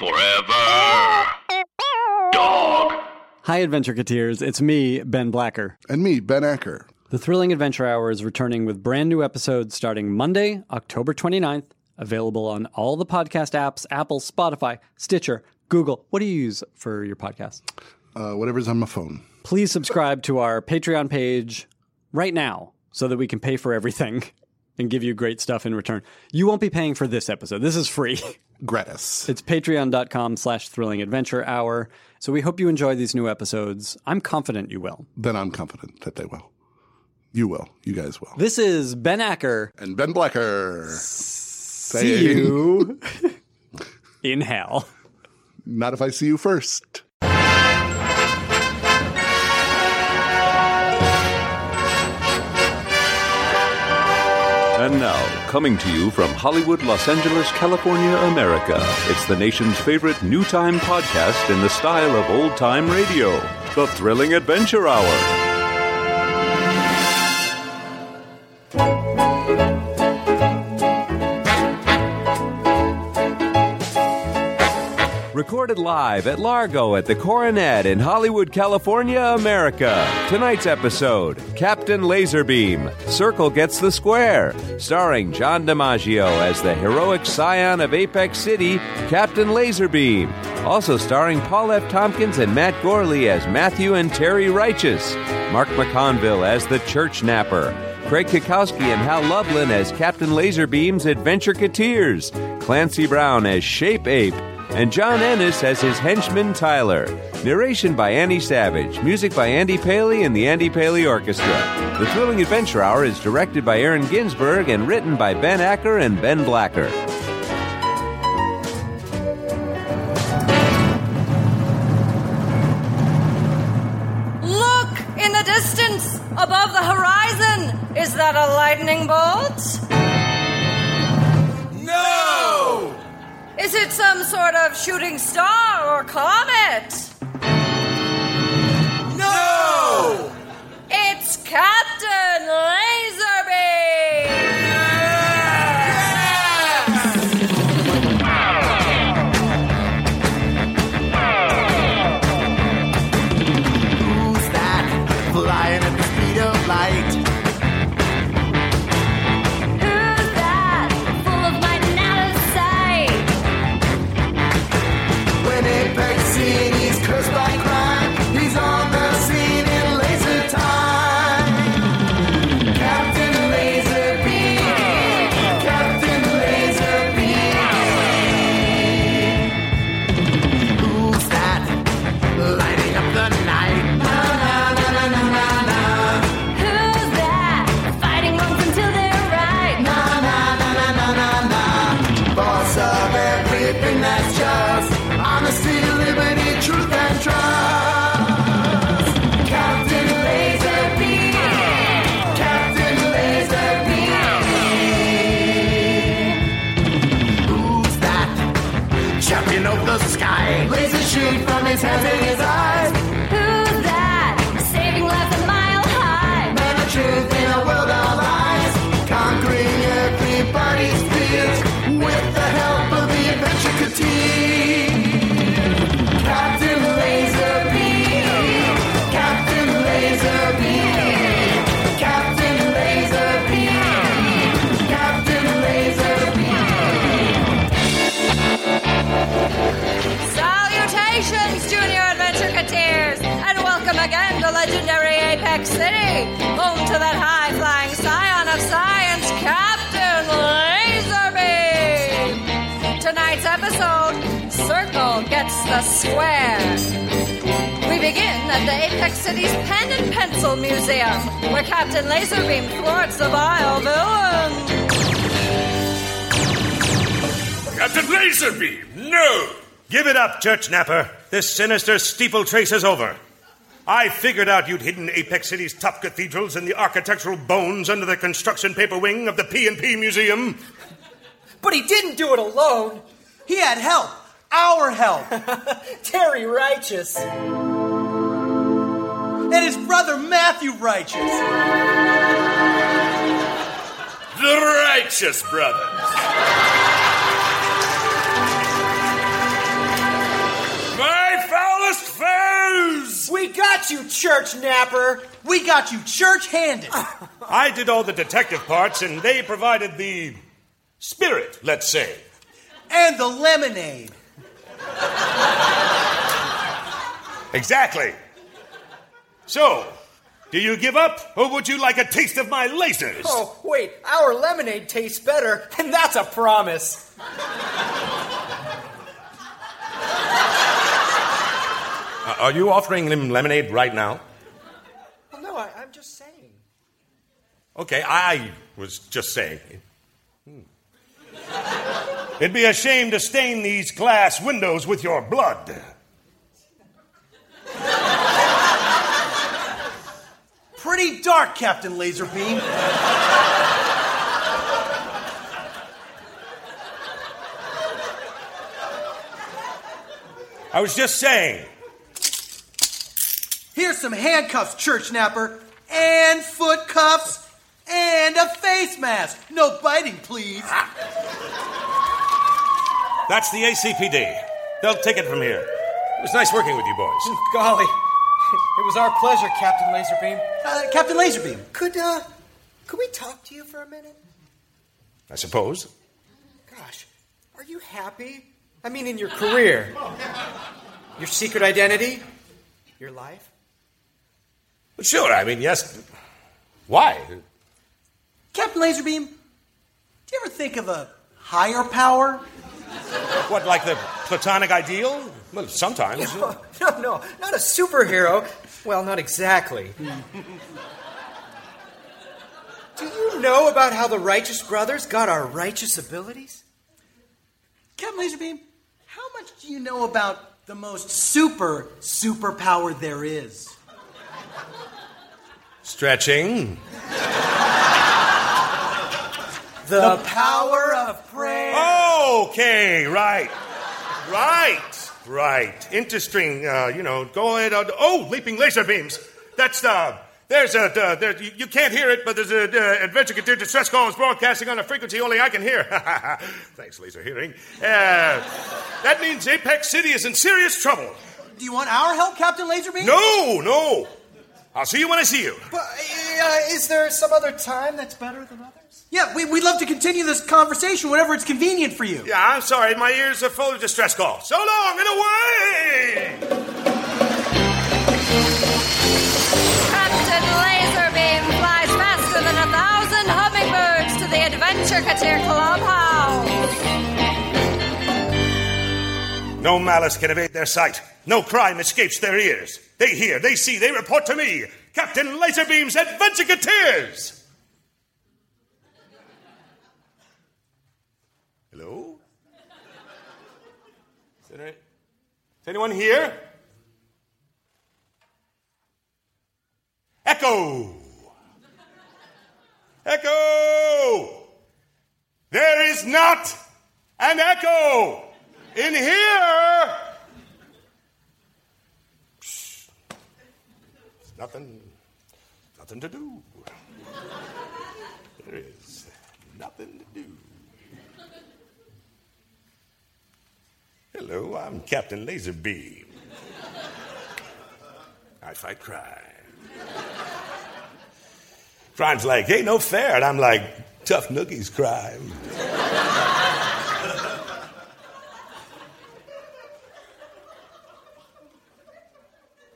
Forever. Dog. Hi, Adventurekateers. It's me, Ben Blacker. And me, Ben Acker. The Thrilling Adventure Hour is returning with brand new episodes starting Monday, October 29th, available on all the podcast apps Apple, Spotify, Stitcher, Google. What do you use for your podcast? Uh, whatever's on my phone. Please subscribe to our Patreon page right now so that we can pay for everything and give you great stuff in return. You won't be paying for this episode. This is free. Gratis. It's patreon.com slash thrilling adventure hour. So we hope you enjoy these new episodes. I'm confident you will. Then I'm confident that they will. You will. You guys will. This is Ben Acker. And Ben Blacker. See you in hell. Not if I see you first. And now, coming to you from Hollywood, Los Angeles, California, America, it's the nation's favorite new time podcast in the style of old time radio The Thrilling Adventure Hour. Recorded live at Largo at the Coronet in Hollywood, California, America. Tonight's episode Captain Laserbeam Circle Gets the Square, starring John DiMaggio as the heroic scion of Apex City, Captain Laserbeam. Also starring Paul F. Tompkins and Matt Gourley as Matthew and Terry Righteous, Mark McConville as the Church Napper. Craig Cackowski and Hal Lublin as Captain Laserbeam's Adventurekateers, Clancy Brown as Shape Ape, and John Ennis as his henchman Tyler. Narration by Annie Savage, music by Andy Paley and the Andy Paley Orchestra. The Thrilling Adventure Hour is directed by Aaron Ginsberg and written by Ben Acker and Ben Blacker. Look in the distance above the horizon. Is that a lightning bolt? Is it some sort of shooting star or comet? Shoot from his hands and his eyes. Legendary Apex City, home to that high flying scion of science, Captain Laserbeam. Tonight's episode Circle Gets the Square. We begin at the Apex City's Pen and Pencil Museum, where Captain Laserbeam thwarts the vile villain. Captain Laserbeam, no! Give it up, Church Napper. This sinister steeplechase is over. I figured out you'd hidden Apex City's top cathedrals in the architectural bones under the construction paper wing of the P&P Museum. But he didn't do it alone. He had help. Our help. Terry Righteous. And his brother Matthew Righteous. The Righteous Brothers. My foulest foes! Bless you, church napper. We got you church handed. I did all the detective parts, and they provided the spirit, let's say. and the lemonade. Exactly. So, do you give up, or would you like a taste of my lasers? Oh, wait, our lemonade tastes better, and that's a promise. Uh, are you offering him lemonade right now? Well, no, I, I'm just saying. Okay, I was just saying. Hmm. It'd be a shame to stain these glass windows with your blood. Pretty dark, Captain Laserbeam. I was just saying. Here's some handcuffs, church napper, and foot cuffs, and a face mask. No biting, please. That's the ACPD. They'll take it from here. It was nice working with you boys. Golly, it was our pleasure, Captain Laserbeam. Uh, Captain Laserbeam, could uh, could we talk to you for a minute? I suppose. Gosh, are you happy? I mean, in your career, your secret identity, your life. Sure, I mean, yes. Why? Captain Laserbeam, do you ever think of a higher power? What, like the platonic ideal? Well, sometimes. No, no, not a superhero. Well, not exactly. Do you know about how the righteous brothers got our righteous abilities? Captain Laserbeam, how much do you know about the most super superpower there is? Stretching. The power of prayer. Okay, right. Right, right. Interesting. Uh, you know, go ahead. Uh, oh, leaping laser beams. That's uh, there's a uh, there, you, you can't hear it, but there's a uh, adventure continued distress call is broadcasting on a frequency only I can hear. Thanks, laser hearing. Uh, that means Apex City is in serious trouble. Do you want our help, Captain Laserbeam? No, no. I'll see you when I see you. But, uh, is there some other time that's better than others? Yeah, we, we'd love to continue this conversation whenever it's convenient for you. Yeah, I'm sorry. My ears are full of distress calls. So long and away. Captain Laserbeam flies faster than a thousand hummingbirds to the Adventurekateer Clubhouse. No malice can evade their sight. No crime escapes their ears. They hear, they see, they report to me, Captain Laserbeam's Adventureteers. Hello? Is, there, is anyone here? Echo! Echo! There is not an echo in here. There's nothing, nothing to do. There is nothing to do. Hello, I'm Captain Laserbeam. I fight crime. Crime's like, hey, no fair. And I'm like, tough nookies crime.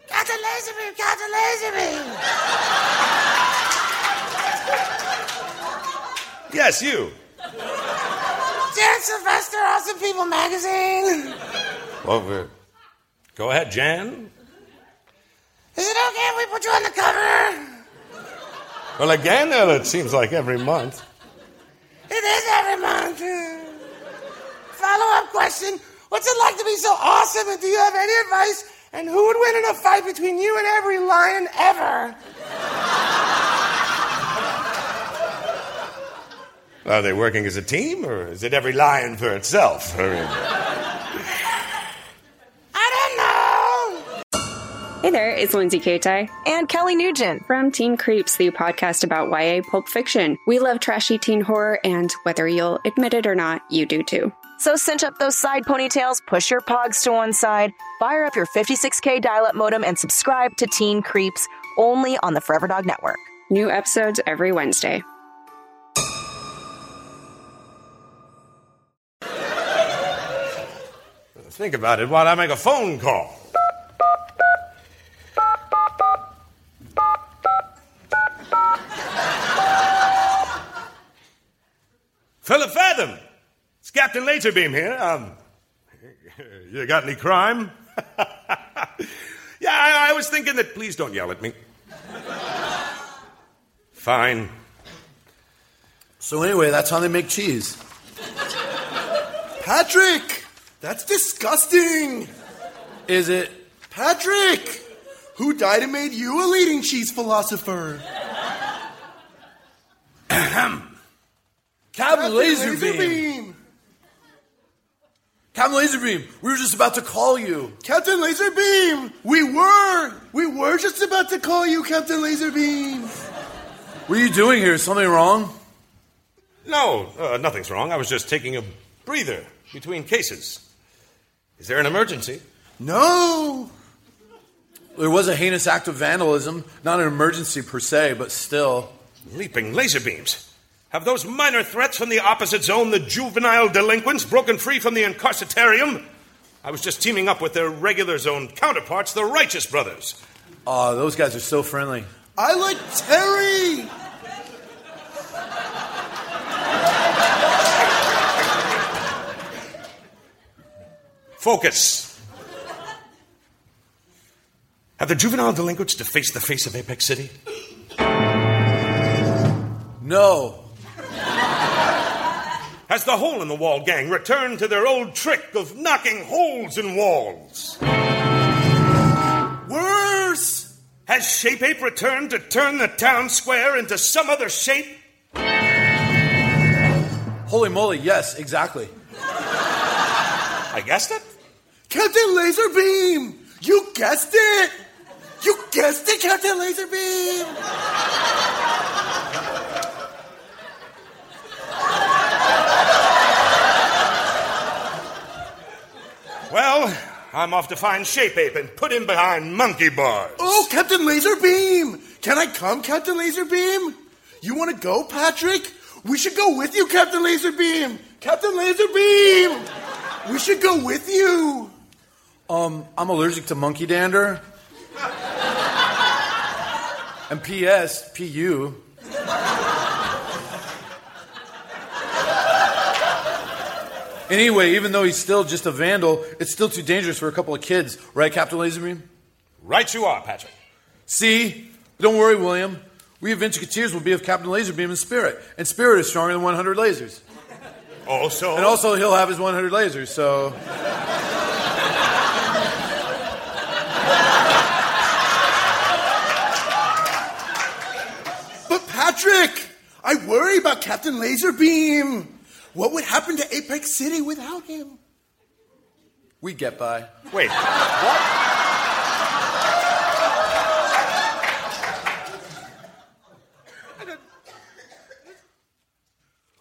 Captain Laserbeam, Captain Laserbeam. Yes, you. Jan Sylvester, Awesome People Magazine. Well, go ahead, Jan. Is it okay if we put you on the cover? Well, again, it seems like every month. It is every month. Follow up question What's it like to be so awesome? And do you have any advice? And who would win in a fight between you and every lion ever? Are they working as a team, or is it every lion for itself? I mean, I don't know. Hey there, it's Lindsay Katai And Kelly Nugent. from Teen Creeps, the podcast about YA pulp fiction. We love trashy teen horror, and whether you'll admit it or not, you do too. So cinch up those side ponytails, push your pogs to one side, fire up your 56K dial up modem, and subscribe to Teen Creeps only on the Forever Dog Network. New episodes every Wednesday. Think about it while I make a phone call. Philip Fathom, it's Captain Laserbeam here. Um, you got any crime? yeah, I, I was thinking that. Please don't yell at me. Fine. So anyway, that's how they make cheese. Patrick, that's disgusting. Is it? Patrick, who died and made you a leading cheese philosopher? Captain Captain Laserbeam. Laserbeam. Captain Laserbeam, we were just about to call you. Captain Laserbeam, we were, we were just about to call you Captain Laserbeam. What are you doing here? Is something wrong? No, uh, nothing's wrong. I was just taking a breather between cases. Is there an emergency? No. There was a heinous act of vandalism, not an emergency per se, but still. Leaping laser beams. Have those minor threats from the opposite zone, the juvenile delinquents, broken free from the incarcetarium? I was just teaming up with their regular zone counterparts, the Righteous Brothers. Aw, those guys are so friendly. I like Terry. Focus. Have the juvenile delinquents defaced the face of Apex City? No. Has the hole in the wall gang returned to their old trick of knocking holes in walls? Worse. Has Shape Ape returned to turn the town square into some other shape? Holy moly, yes, exactly. I guessed it. Captain Laserbeam, you guessed it. You guessed it, Captain Laserbeam. Well, I'm off to find Shape Ape and put him behind monkey bars. Oh, Captain Laserbeam! Can I come, Captain Laserbeam? You want to go, Patrick? We should go with you, Captain Laserbeam. Captain Laserbeam, we should go with you. Um, I'm allergic to monkey dander. and P.S. P.U. Anyway, even though he's still just a vandal, it's still too dangerous for a couple of kids, right, Captain Laserbeam? Right you are, Patrick. See? Don't worry, William. We Adventureteers will be of Captain Laserbeam in spirit, and spirit is stronger than 100 lasers. Also, And also, he'll have his 100 lasers, so. But Patrick, I worry about Captain Laserbeam. What would happen to Apex City without him? We get by. Wait, what?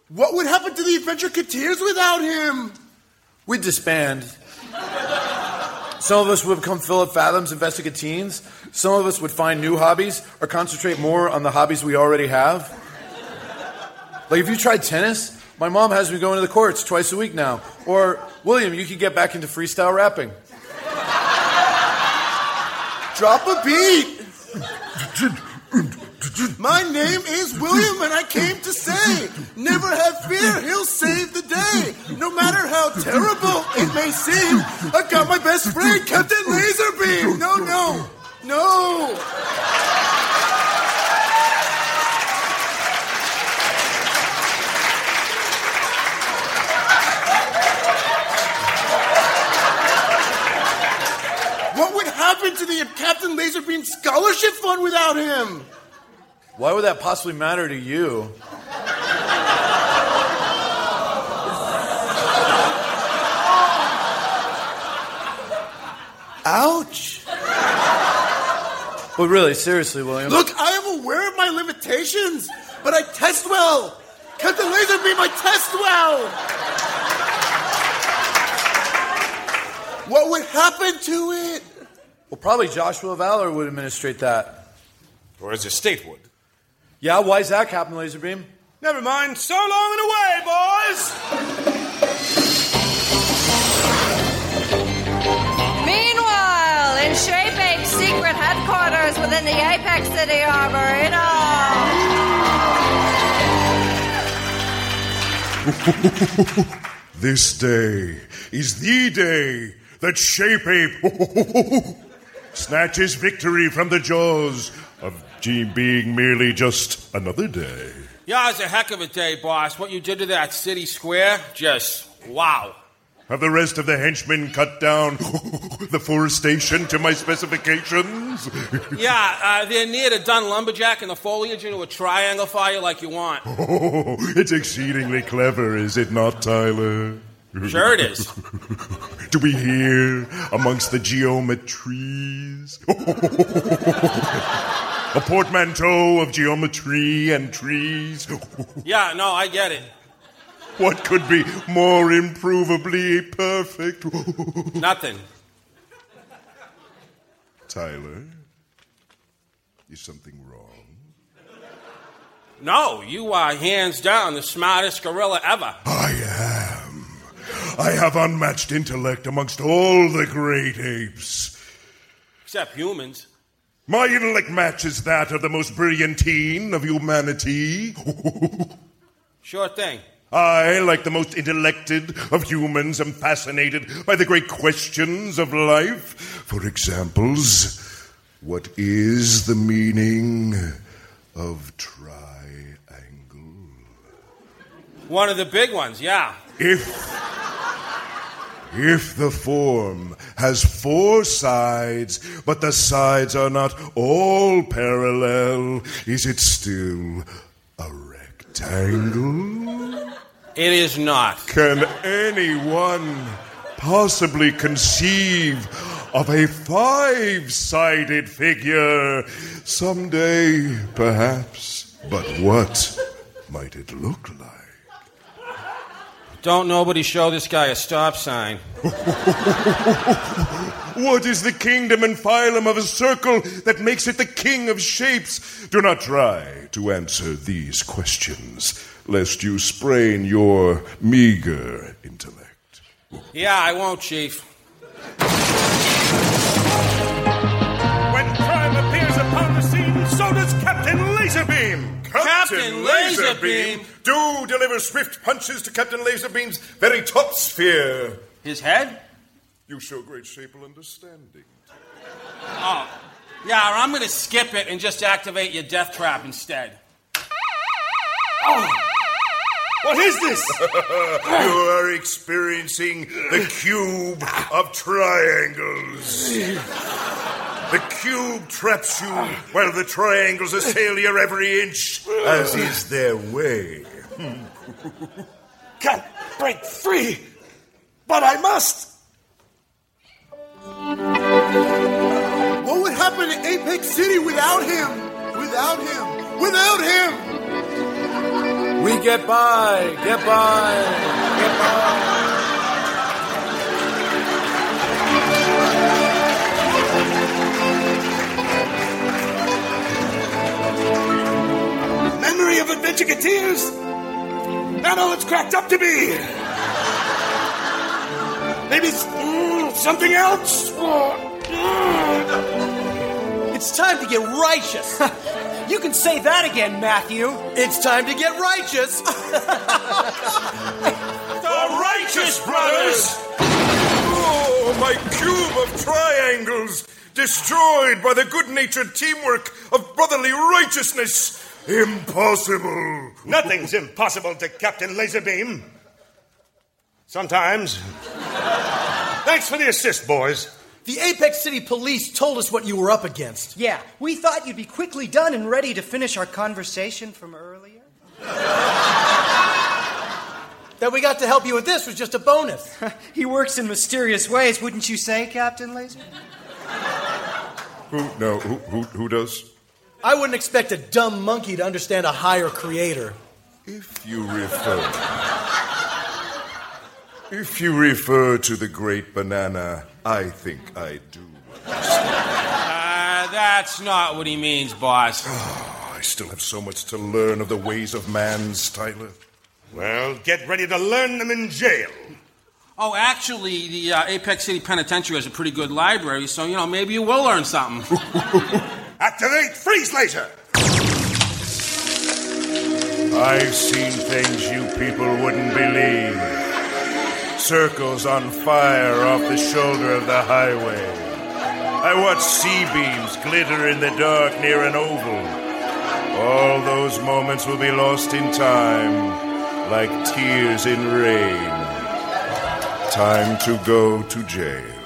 What would happen to the Adventurekateers without him? We'd disband. Some of us would become Philip Fathom's Investigateens. Some of us would find new hobbies or concentrate more on the hobbies we already have. Like if you tried tennis, my mom has me going to the courts twice a week now. Or, William, you could get back into freestyle rapping. Drop a beat. My name is William, and I came to say, never have fear, he'll save the day. No matter how terrible it may seem, I've got my best friend, Captain Laserbeam. No, no, no. What to the Captain Laserbeam Scholarship Fund without him? Why would that possibly matter to you? Ouch. But really, seriously, William. Look, I am aware of my limitations, but I test well. Captain Laserbeam, I test well. What would happen to it? Well, probably Joshua Valor would administrate that. Or as his state would. Yeah, why is that, Captain Laserbeam? Never mind. So long and away, boys! Meanwhile, in Shape Ape's secret headquarters within the Apex City Arboretum. this day is the day that Shape Ape snatches victory from the jaws of being merely just another day. Yeah, it's a heck of a day, boss. What you did to that city square, just wow. Have the rest of the henchmen cut down the forestation to my specifications? Yeah, uh, they're near to done lumberjack and the foliage into a triangle fire like you want. Oh, it's exceedingly clever, is it not, Tyler? Sure it is. Do we hear amongst the geometrees. A portmanteau of geometry and trees. Yeah, no, I get it. What could be more improvably perfect? Nothing. Tyler, is something wrong? No, you are hands down the smartest gorilla ever. I am. I have unmatched intellect amongst all the great apes. Except humans. My intellect matches that of the most brilliant teen of humanity. Sure thing. I, like the most intellected of humans, am fascinated by the great questions of life. For examples, what is the meaning of triangle? One of the big ones, yeah. If if the form has four sides, but the sides are not all parallel, is it still a rectangle? It is not. Can anyone possibly conceive of a five sided figure? Someday, perhaps. But what might it look like? Don't nobody show this guy a stop sign. What is the kingdom and phylum of a circle that makes it the king of shapes? Do not try to answer these questions, lest you sprain your meager intellect. Yeah, I won't, Chief. Captain Laserbeam? Do deliver swift punches to Captain Laserbeam's very top sphere. His head? You show great shapel understanding. Oh. Yeah, or I'm gonna skip it and just activate your death trap instead. Oh. What is this? you are experiencing the cube of triangles. The cube traps you while the triangles assail your every inch, as is their way. Can't break free, but I must. What would happen in Apex City without him? Without him? Without him? We get by, get by, get by. Memory of Adventureteers. Not all it's cracked up to be. Maybe it's mm, something else. It's time to get righteous. you can say that again, Matthew. It's time to get righteous. The Righteous Brothers! Oh, my cube of triangles! Destroyed by the good natured teamwork of brotherly righteousness! Impossible! Nothing's impossible to Captain Laserbeam. Sometimes. Thanks for the assist, boys. The Apex City Police told us what you were up against. Yeah, we thought you'd be quickly done and ready to finish our conversation from earlier. That we got to help you with this was just a bonus. he works in mysterious ways, wouldn't you say, Captain Laser? Who, no, who, who, who does? I wouldn't expect a dumb monkey to understand a higher creator. If you refer. If you refer to the great banana, I think I do. Uh, that's not what he means, boss. I still have so much to learn of the ways of man, Styler. Well, get ready to learn them in jail. Oh, actually, the uh, Apex City Penitentiary has a pretty good library, so, you know, maybe you will learn something. Activate freeze laser! I've seen things you people wouldn't believe. Circles on fire off the shoulder of the highway. I watched C-beams glitter in the dark near an oval. All those moments will be lost in time, like tears in rain. Time to go to jail.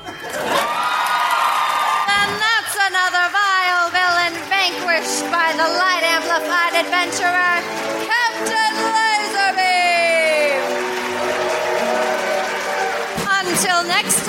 Vanquished by the light amplified adventurer, Captain Laserbeam! Until next